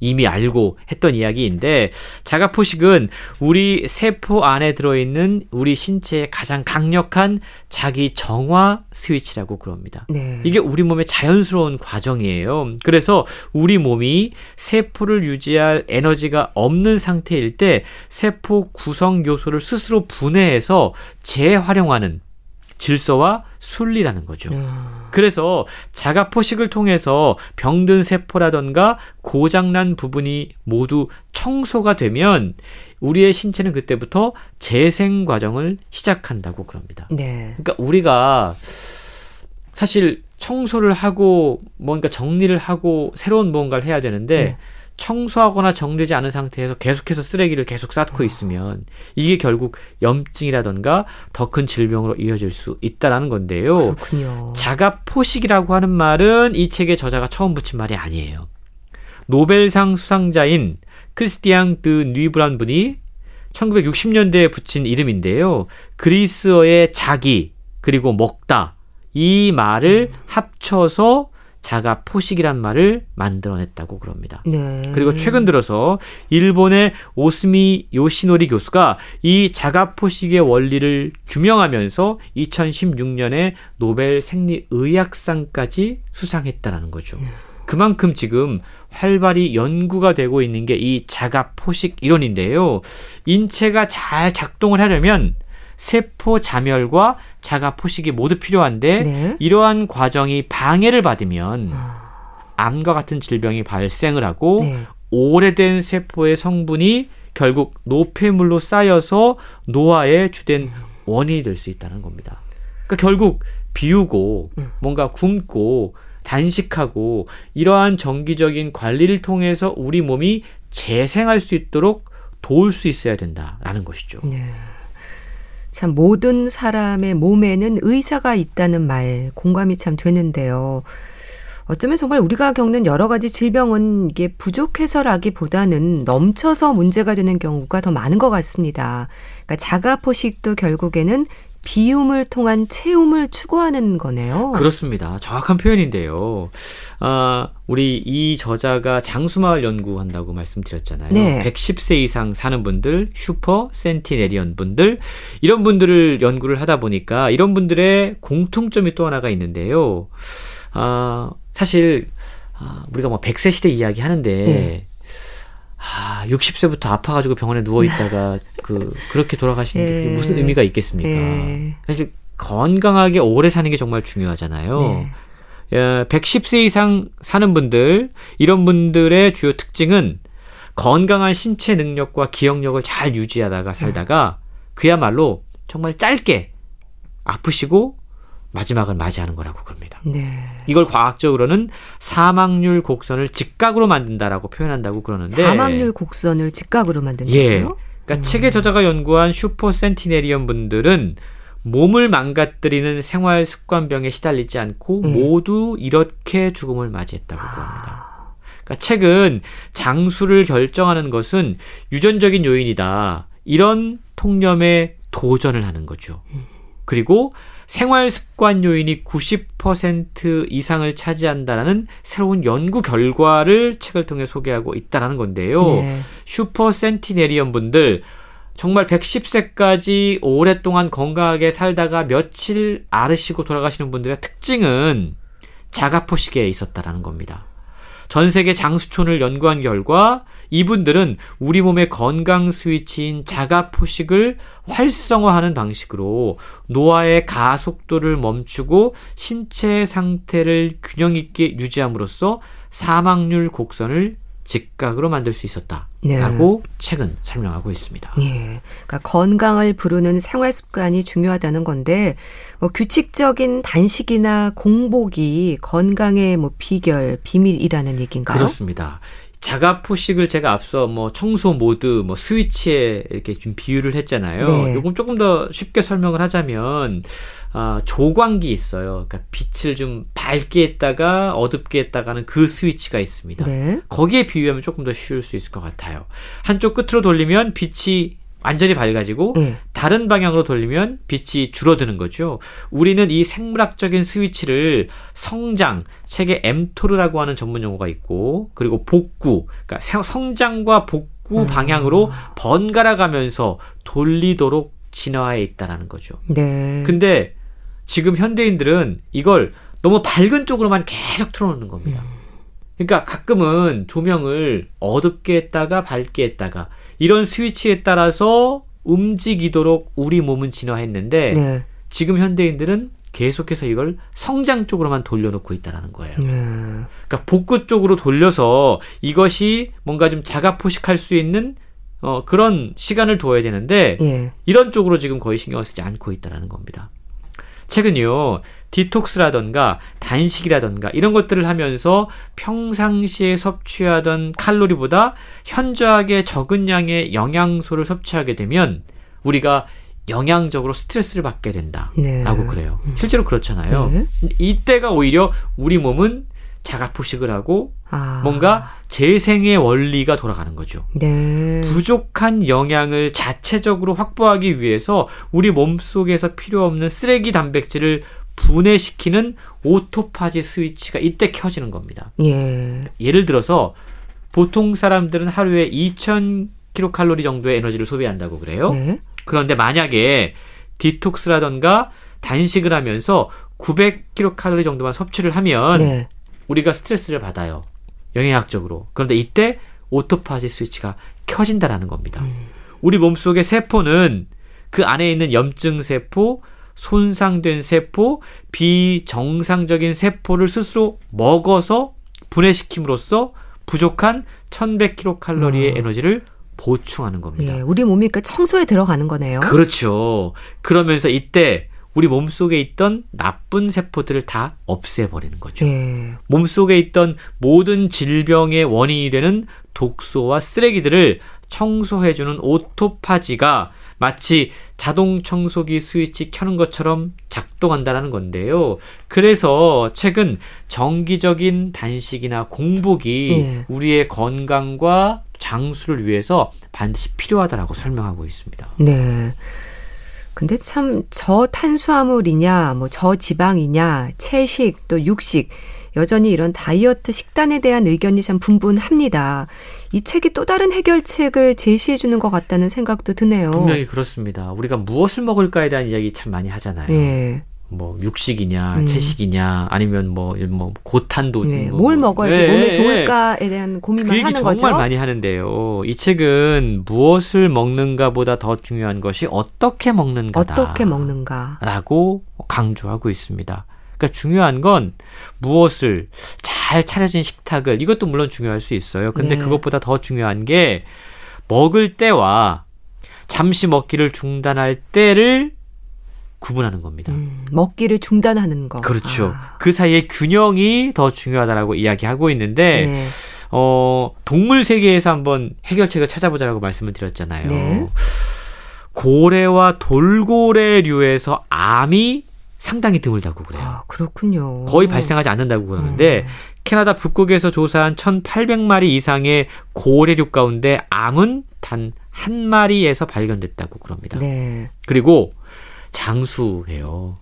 이미 알고 했던 이야기인데 자가포식은 우리 세포 안에 들어있는 우리 신체의 가장 강력한 자기 정화 스위치라고 그럽니다. 네. 이게 우리 몸의 자연스러운 과정이에요. 그래서 우리 몸이 세포를 유지할 에너지가 없는 상태일 때 세포 구성 요소를 스스로 분해해서 재활용하는 질서와 순리라는 거죠. 야. 그래서 자가 포식을 통해서 병든 세포라던가 고장난 부분이 모두 청소가 되면 우리의 신체는 그때부터 재생 과정을 시작한다고 그럽니다. 네. 그러니까 우리가 사실 청소를 하고 뭔가 정리를 하고 새로운 무언가를 해야 되는데 네. 청소하거나 정리되지 않은 상태에서 계속해서 쓰레기를 계속 쌓고 있으면 이게 결국 염증이라던가 더 큰 질병으로 이어질 수 있다라는 건데요. 그렇군요. 자가 포식이라고 하는 말은 이 책의 저자가 처음 붙인 말이 아니에요. 노벨상 수상자인 크리스티앙 드 뉴브란 분이 1960년대에 붙인 이름인데요. 그리스어의 자기 그리고 먹다 이 말을 음. 합쳐서 자가 포식이란 말을 만들어냈다고 그럽니다. 네. 그리고 최근 들어서 일본의 오스미 요시노리 교수가 이 자가 포식의 원리를 규명하면서 2016년에 노벨 생리의학상까지 수상했다라는 거죠. 네. 그만큼 지금 활발히 연구가 되고 있는 게 이 자가 포식 이론인데요. 인체가 잘 작동을 하려면 세포 자멸과 자가 포식이 모두 필요한데 네. 이러한 과정이 방해를 받으면 아. 암과 같은 질병이 발생을 하고 네. 오래된 세포의 성분이 결국 노폐물로 쌓여서 노화의 주된 음. 원인이 될 수 있다는 겁니다. 그러니까 결국 비우고 음. 뭔가 굶고 단식하고 이러한 정기적인 관리를 통해서 우리 몸이 재생할 수 있도록 도울 수 있어야 된다라는 것이죠. 네. 참 모든 사람의 몸에는 의사가 있다는 말 공감이 참 되는데요. 어쩌면 정말 우리가 겪는 여러 가지 질병은 이게 부족해서라기보다는 넘쳐서 문제가 되는 경우가 더 많은 것 같습니다. 그러니까 자가 포식도 결국에는 비움을 통한 채움을 추구하는 거네요. 그렇습니다. 정확한 표현인데요. 아, 우리 이 저자가 장수마을 연구한다고 말씀드렸잖아요. 네. 110세 이상 사는 분들, 슈퍼 센티네리언 분들, 이런 분들을 연구를 하다 보니까 이런 분들의 공통점이 또 하나가 있는데요. 아, 사실, 아, 우리가 뭐 100세 시대 이야기 하는데, 네. 아, 60세부터 아파가지고 병원에 누워 있다가 [LAUGHS] 그 그렇게 돌아가시는 게 무슨 의미가 있겠습니까? 네. 사실 건강하게 오래 사는 게 정말 중요하잖아요. 네. 110세 이상 사는 분들 이런 분들의 주요 특징은 건강한 신체 능력과 기억력을 잘 유지하다가 살다가 그야말로 정말 짧게 아프시고 마지막을 맞이하는 거라고 그럽니다. 네. 이걸 과학적으로는 사망률 곡선을 직각으로 만든다라고 표현한다고 그러는데 사망률 곡선을 직각으로 만든다고요? 예. 그러니까 음. 책의 저자가 연구한 슈퍼 센티네리언 분들은 몸을 망가뜨리는 생활 습관병에 시달리지 않고 네. 모두 이렇게 죽음을 맞이했다고 아. 합니다. 그러니까 책은 장수를 결정하는 것은 유전적인 요인이다. 이런 통념에 도전을 하는 거죠. 음. 그리고 생활 습관 요인이 90% 이상을 차지한다라는 새로운 연구 결과를 책을 통해 소개하고 있다라는 건데요. 네. 슈퍼 센티네리언 분들 정말 110세까지 오랫동안 건강하게 살다가 며칠 앓으시고 돌아가시는 분들의 특징은 자가포식에 있었다라는 겁니다. 전 세계 장수촌을 연구한 결과 이분들은 우리 몸의 건강 스위치인 자가 포식을 활성화하는 방식으로 노화의 가속도를 멈추고 신체 상태를 균형 있게 유지함으로써 사망률 곡선을 직각으로 만들 수 있었다라고 네. 책은 설명하고 있습니다. 예. 그러니까 건강을 부르는 생활 습관이 중요하다는 건데 뭐 규칙적인 단식이나 공복이 건강의 뭐 비결, 비밀이라는 얘기인가요? 그렇습니다. 자가 포식을 제가 앞서 뭐 청소 모드, 뭐 스위치에 이렇게 좀 비유를 했잖아요. 네. 요건 조금 더 쉽게 설명을 하자면 아, 조광기 있어요. 그러니까 빛을 좀 밝게 했다가 어둡게 했다가는 그 스위치가 있습니다. 네. 거기에 비유하면 조금 더 쉬울 수 있을 것 같아요. 한쪽 끝으로 돌리면 빛이 완전히 밝아지고 네. 다른 방향으로 돌리면 빛이 줄어드는 거죠. 우리는 이 생물학적인 스위치를 성장, 책에 엠토르라고 하는 전문 용어가 있고 그리고 복구, 그러니까 성장과 복구 음. 방향으로 번갈아 가면서 돌리도록 진화해 있다라는 거죠. 네. 근데 지금 현대인들은 이걸 너무 밝은 쪽으로만 계속 틀어놓는 겁니다. 음. 그러니까 가끔은 조명을 어둡게 했다가 밝게 했다가 이런 스위치에 따라서 움직이도록 우리 몸은 진화했는데 네. 지금 현대인들은 계속해서 이걸 성장 쪽으로만 돌려놓고 있다라는 거예요. 네. 그러니까 복구 쪽으로 돌려서 이것이 뭔가 좀 자가 포식할 수 있는 어, 그런 시간을 둬야 되는데 네. 이런 쪽으로 지금 거의 신경을 쓰지 않고 있다라는 겁니다. 최근요, 디톡스라던가 단식이라던가 이런 것들을 하면서 평상시에 섭취하던 칼로리보다 현저하게 적은 양의 영양소를 섭취하게 되면 우리가 영양적으로 스트레스를 받게 된다라고 네. 그래요. 실제로 그렇잖아요. 네. 이때가 오히려 우리 몸은 자가포식을 하고 아. 뭔가 재생의 원리가 돌아가는 거죠. 네. 부족한 영양을 자체적으로 확보하기 위해서 우리 몸 속에서 필요 없는 쓰레기 단백질을 분해시키는 오토파지 스위치가 이때 켜지는 겁니다. 예. 예를 들어서 보통 사람들은 하루에 2000 킬로칼로리 정도의 에너지를 소비한다고 그래요. 네. 그런데 만약에 디톡스라던가 단식을 하면서 900 킬로칼로리 정도만 섭취를 하면 네. 우리가 스트레스를 받아요. 영양학적으로. 그런데 이때 오토파지 스위치가 켜진다라는 겁니다. 음. 우리 몸속의 세포는 그 안에 있는 염증 세포, 손상된 세포, 비정상적인 세포를 스스로 먹어서 분해시킴으로써 부족한 1100kcal의 어. 에너지를 보충하는 겁니다. 예, 우리 몸이 그 청소에 들어가는 거네요. 그렇죠. 그러면서 이때 우리 몸속에 있던 나쁜 세포들을 다 없애버리는 거죠. 예. 몸속에 있던 모든 질병의 원인이 되는 독소와 쓰레기들을 청소해주는 오토파지가 마치 자동 청소기 스위치 켜는 것처럼 작동한다는 건데요. 그래서 최근 정기적인 단식이나 공복이 예. 우리의 건강과 장수를 위해서 반드시 필요하다라고 설명하고 있습니다. 네. 근데 참 저탄수화물이냐, 뭐 저지방이냐, 채식 또 육식 여전히 이런 다이어트 식단에 대한 의견이 참 분분합니다. 이 책이 또 다른 해결책을 제시해 주는 것 같다는 생각도 드네요. 분명히 그렇습니다. 우리가 무엇을 먹을까에 대한 이야기 참 많이 하잖아요. 네. 뭐 육식이냐 음. 채식이냐 아니면 뭐뭐 뭐 고탄도 네, 뭐, 뭘 먹어야지 네. 몸에 좋을까에 대한 고민만 그 하는 거죠. 정말 많이 하는데요. 이 책은 무엇을 먹는가보다 더 중요한 것이 어떻게 먹는가다. 어떻게 먹는가라고 강조하고 있습니다. 그러니까 중요한 건 무엇을 잘 차려진 식탁을 이것도 물론 중요할 수 있어요. 근데 네. 그것보다 더 중요한 게 먹을 때와 잠시 먹기를 중단할 때를 구분하는 겁니다. 음, 먹기를 중단하는 거. 그렇죠. 아. 그 사이의 균형이 더 중요하다라고 이야기하고 있는데 네. 어, 동물 세계에서 한번 해결책을 찾아보자라고 말씀을 드렸잖아요. 네. 고래와 돌고래류에서 암이 상당히 드물다고 그래요. 아, 그렇군요. 거의 발생하지 않는다고 그러는데 음. 캐나다 북극에서 조사한 1,800마리 이상의 고래류 가운데 암은 단 한 마리에서 발견됐다고 그럽니다. 네. 그리고 장수해요.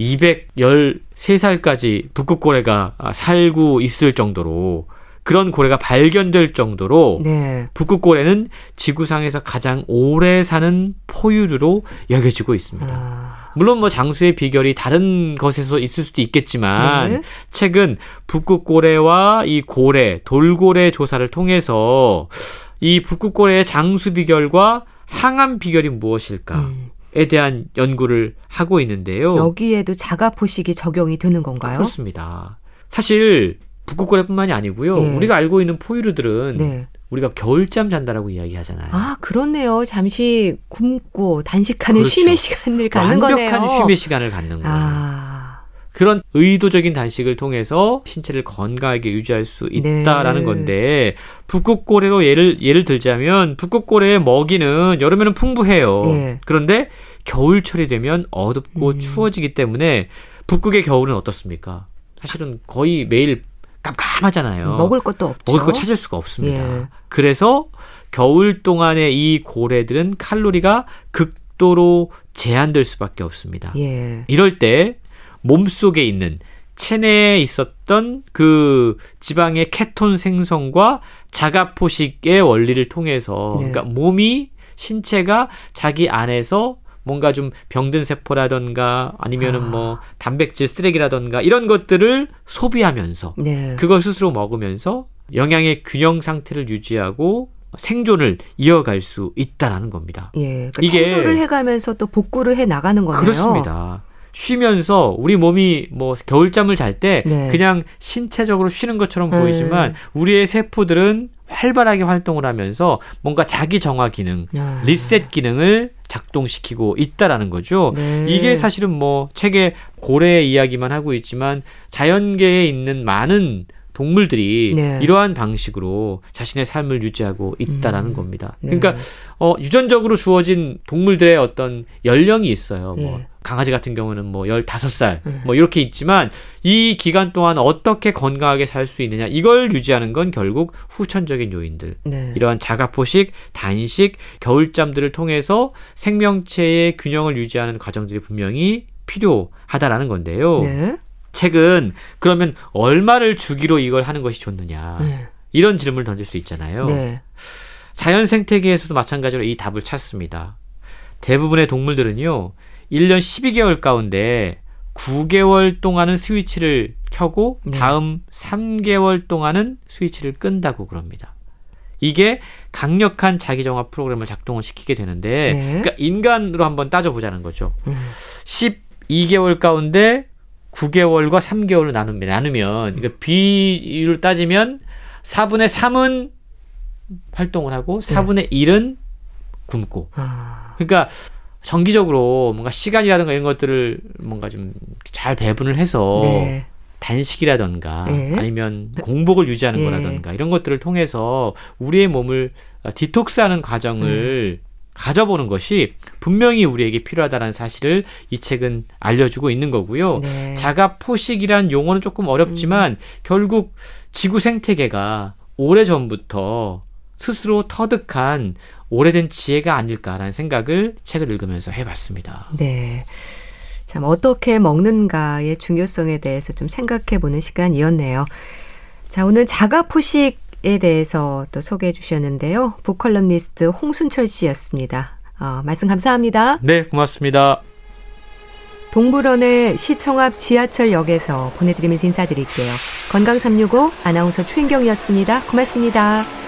213살까지 북극고래가 살고 있을 정도로 그런 고래가 발견될 정도로 네. 북극고래는 지구상에서 가장 오래 사는 포유류로 여겨지고 있습니다. 아. 물론 뭐 장수의 비결이 다른 것에서 있을 수도 있겠지만 네. 최근 북극고래와 이 고래, 돌고래 조사를 통해서 이 북극고래의 장수 비결과 항암 비결이 무엇일까? 음. 에 대한 연구를 하고 있는데요. 여기에도 자가 포식이 적용이 되는 건가요? 그렇습니다. 사실 북극고래뿐만이 아니고요. 네. 우리가 알고 있는 포유류들은 네. 우리가 겨울잠 잔다라고 이야기하잖아요. 아, 그렇네요. 잠시 굶고 단식하는 그렇죠. 쉼의 시간을 갖는 완벽한 거네요. 쉼의 시간을 갖는 거예요. 아. 그런 의도적인 단식을 통해서 신체를 건강하게 유지할 수 있다라는 네. 건데 북극고래로 예를 예를 들자면 북극고래의 먹이는 여름에는 풍부해요. 네. 그런데 겨울철이 되면 어둡고 음. 추워지기 때문에 북극의 겨울은 어떻습니까? 사실은 거의 매일 깜깜하잖아요. 먹을 것도 없죠. 먹을 거 찾을 수가 없습니다. 예. 그래서 겨울 동안에 이 고래들은 칼로리가 극도로 제한될 수밖에 없습니다. 예. 이럴 때 몸속에 있는 체내에 있었던 그 지방의 케톤 생성과 자가포식의 원리를 통해서 네. 그러니까 몸이 신체가 자기 안에서 뭔가 좀 병든 세포라던가 아니면은 아. 뭐 단백질 쓰레기라던가 이런 것들을 소비하면서 네. 그걸 스스로 먹으면서 영양의 균형 상태를 유지하고 생존을 이어갈 수 있다라는 겁니다. 예, 그러니까 이게 청소를 해가면서 또 복구를 해 나가는 거네요. 그렇습니다. 쉬면서 우리 몸이 뭐 겨울잠을 잘때 네. 그냥 신체적으로 쉬는 것처럼 네. 보이지만 우리의 세포들은 활발하게 활동을 하면서 뭔가 자기 정화 기능, 야. 리셋 기능을 작동시키고 있다라는 거죠. 네. 이게 사실은 뭐 책에 고래 이야기만 하고 있지만 자연계에 있는 많은 동물들이 네. 이러한 방식으로 자신의 삶을 유지하고 있다라는 음. 겁니다. 네. 그러니까 어 유전적으로 주어진 동물들의 어떤 연령이 있어요. 뭐 네. 강아지 같은 경우는 뭐 15살 음. 뭐 이렇게 있지만 이 기간 동안 어떻게 건강하게 살 수 있느냐 이걸 유지하는 건 결국 후천적인 요인들. 네. 이러한 자가포식, 단식, 겨울잠들을 통해서 생명체의 균형을 유지하는 과정들이 분명히 필요하다라는 건데요. 네. 책은 그러면 얼마를 주기로 이걸 하는 것이 좋느냐. 네. 이런 질문을 던질 수 있잖아요. 네. 자연 생태계에서도 마찬가지로 이 답을 찾습니다. 대부분의 동물들은요, 1년 12개월 가운데 9개월 동안은 스위치를 켜고 네. 다음 3개월 동안은 스위치를 끈다고 그럽니다. 이게 강력한 자기정화 프로그램을 작동을 시키게 되는데, 네. 그러니까 인간으로 한번 따져보자는 거죠. 음. 12개월 가운데 9개월과 3개월을 나눕니다. 나누면 그러니까 비율을 따지면 4분의 3은 활동을 하고 4분의 1은 굶고. 아. 그러니까 정기적으로 뭔가 시간이라든가 이런 것들을 뭔가 좀 잘 배분을 해서 네. 단식이라던가 네. 아니면 공복을 유지하는 네. 거라던가 이런 것들을 통해서 우리의 몸을 디톡스하는 과정을 음. 가져보는 것이 분명히 우리에게 필요하다는 사실을 이 책은 알려주고 있는 거고요. 네. 자가 포식이란 용어는 조금 어렵지만 음. 결국 지구 생태계가 오래 전부터 스스로 터득한 오래된 지혜가 아닐까라는 생각을 책을 읽으면서 해봤습니다. 네. 참 어떻게 먹는가의 중요성에 대해서 좀 생각해 보는 시간이었네요. 자, 오늘 자가 포식 에 대해서 또 소개해 주셨는데요. 북컬럼니스트 홍순철 씨였습니다. 어, 말씀 감사합니다. 네, 고맙습니다. 동물원의 시청 앞 지하철역에서 보내드리면서 인사드릴게요. 건강365 아나운서 추인경이었습니다. 고맙습니다.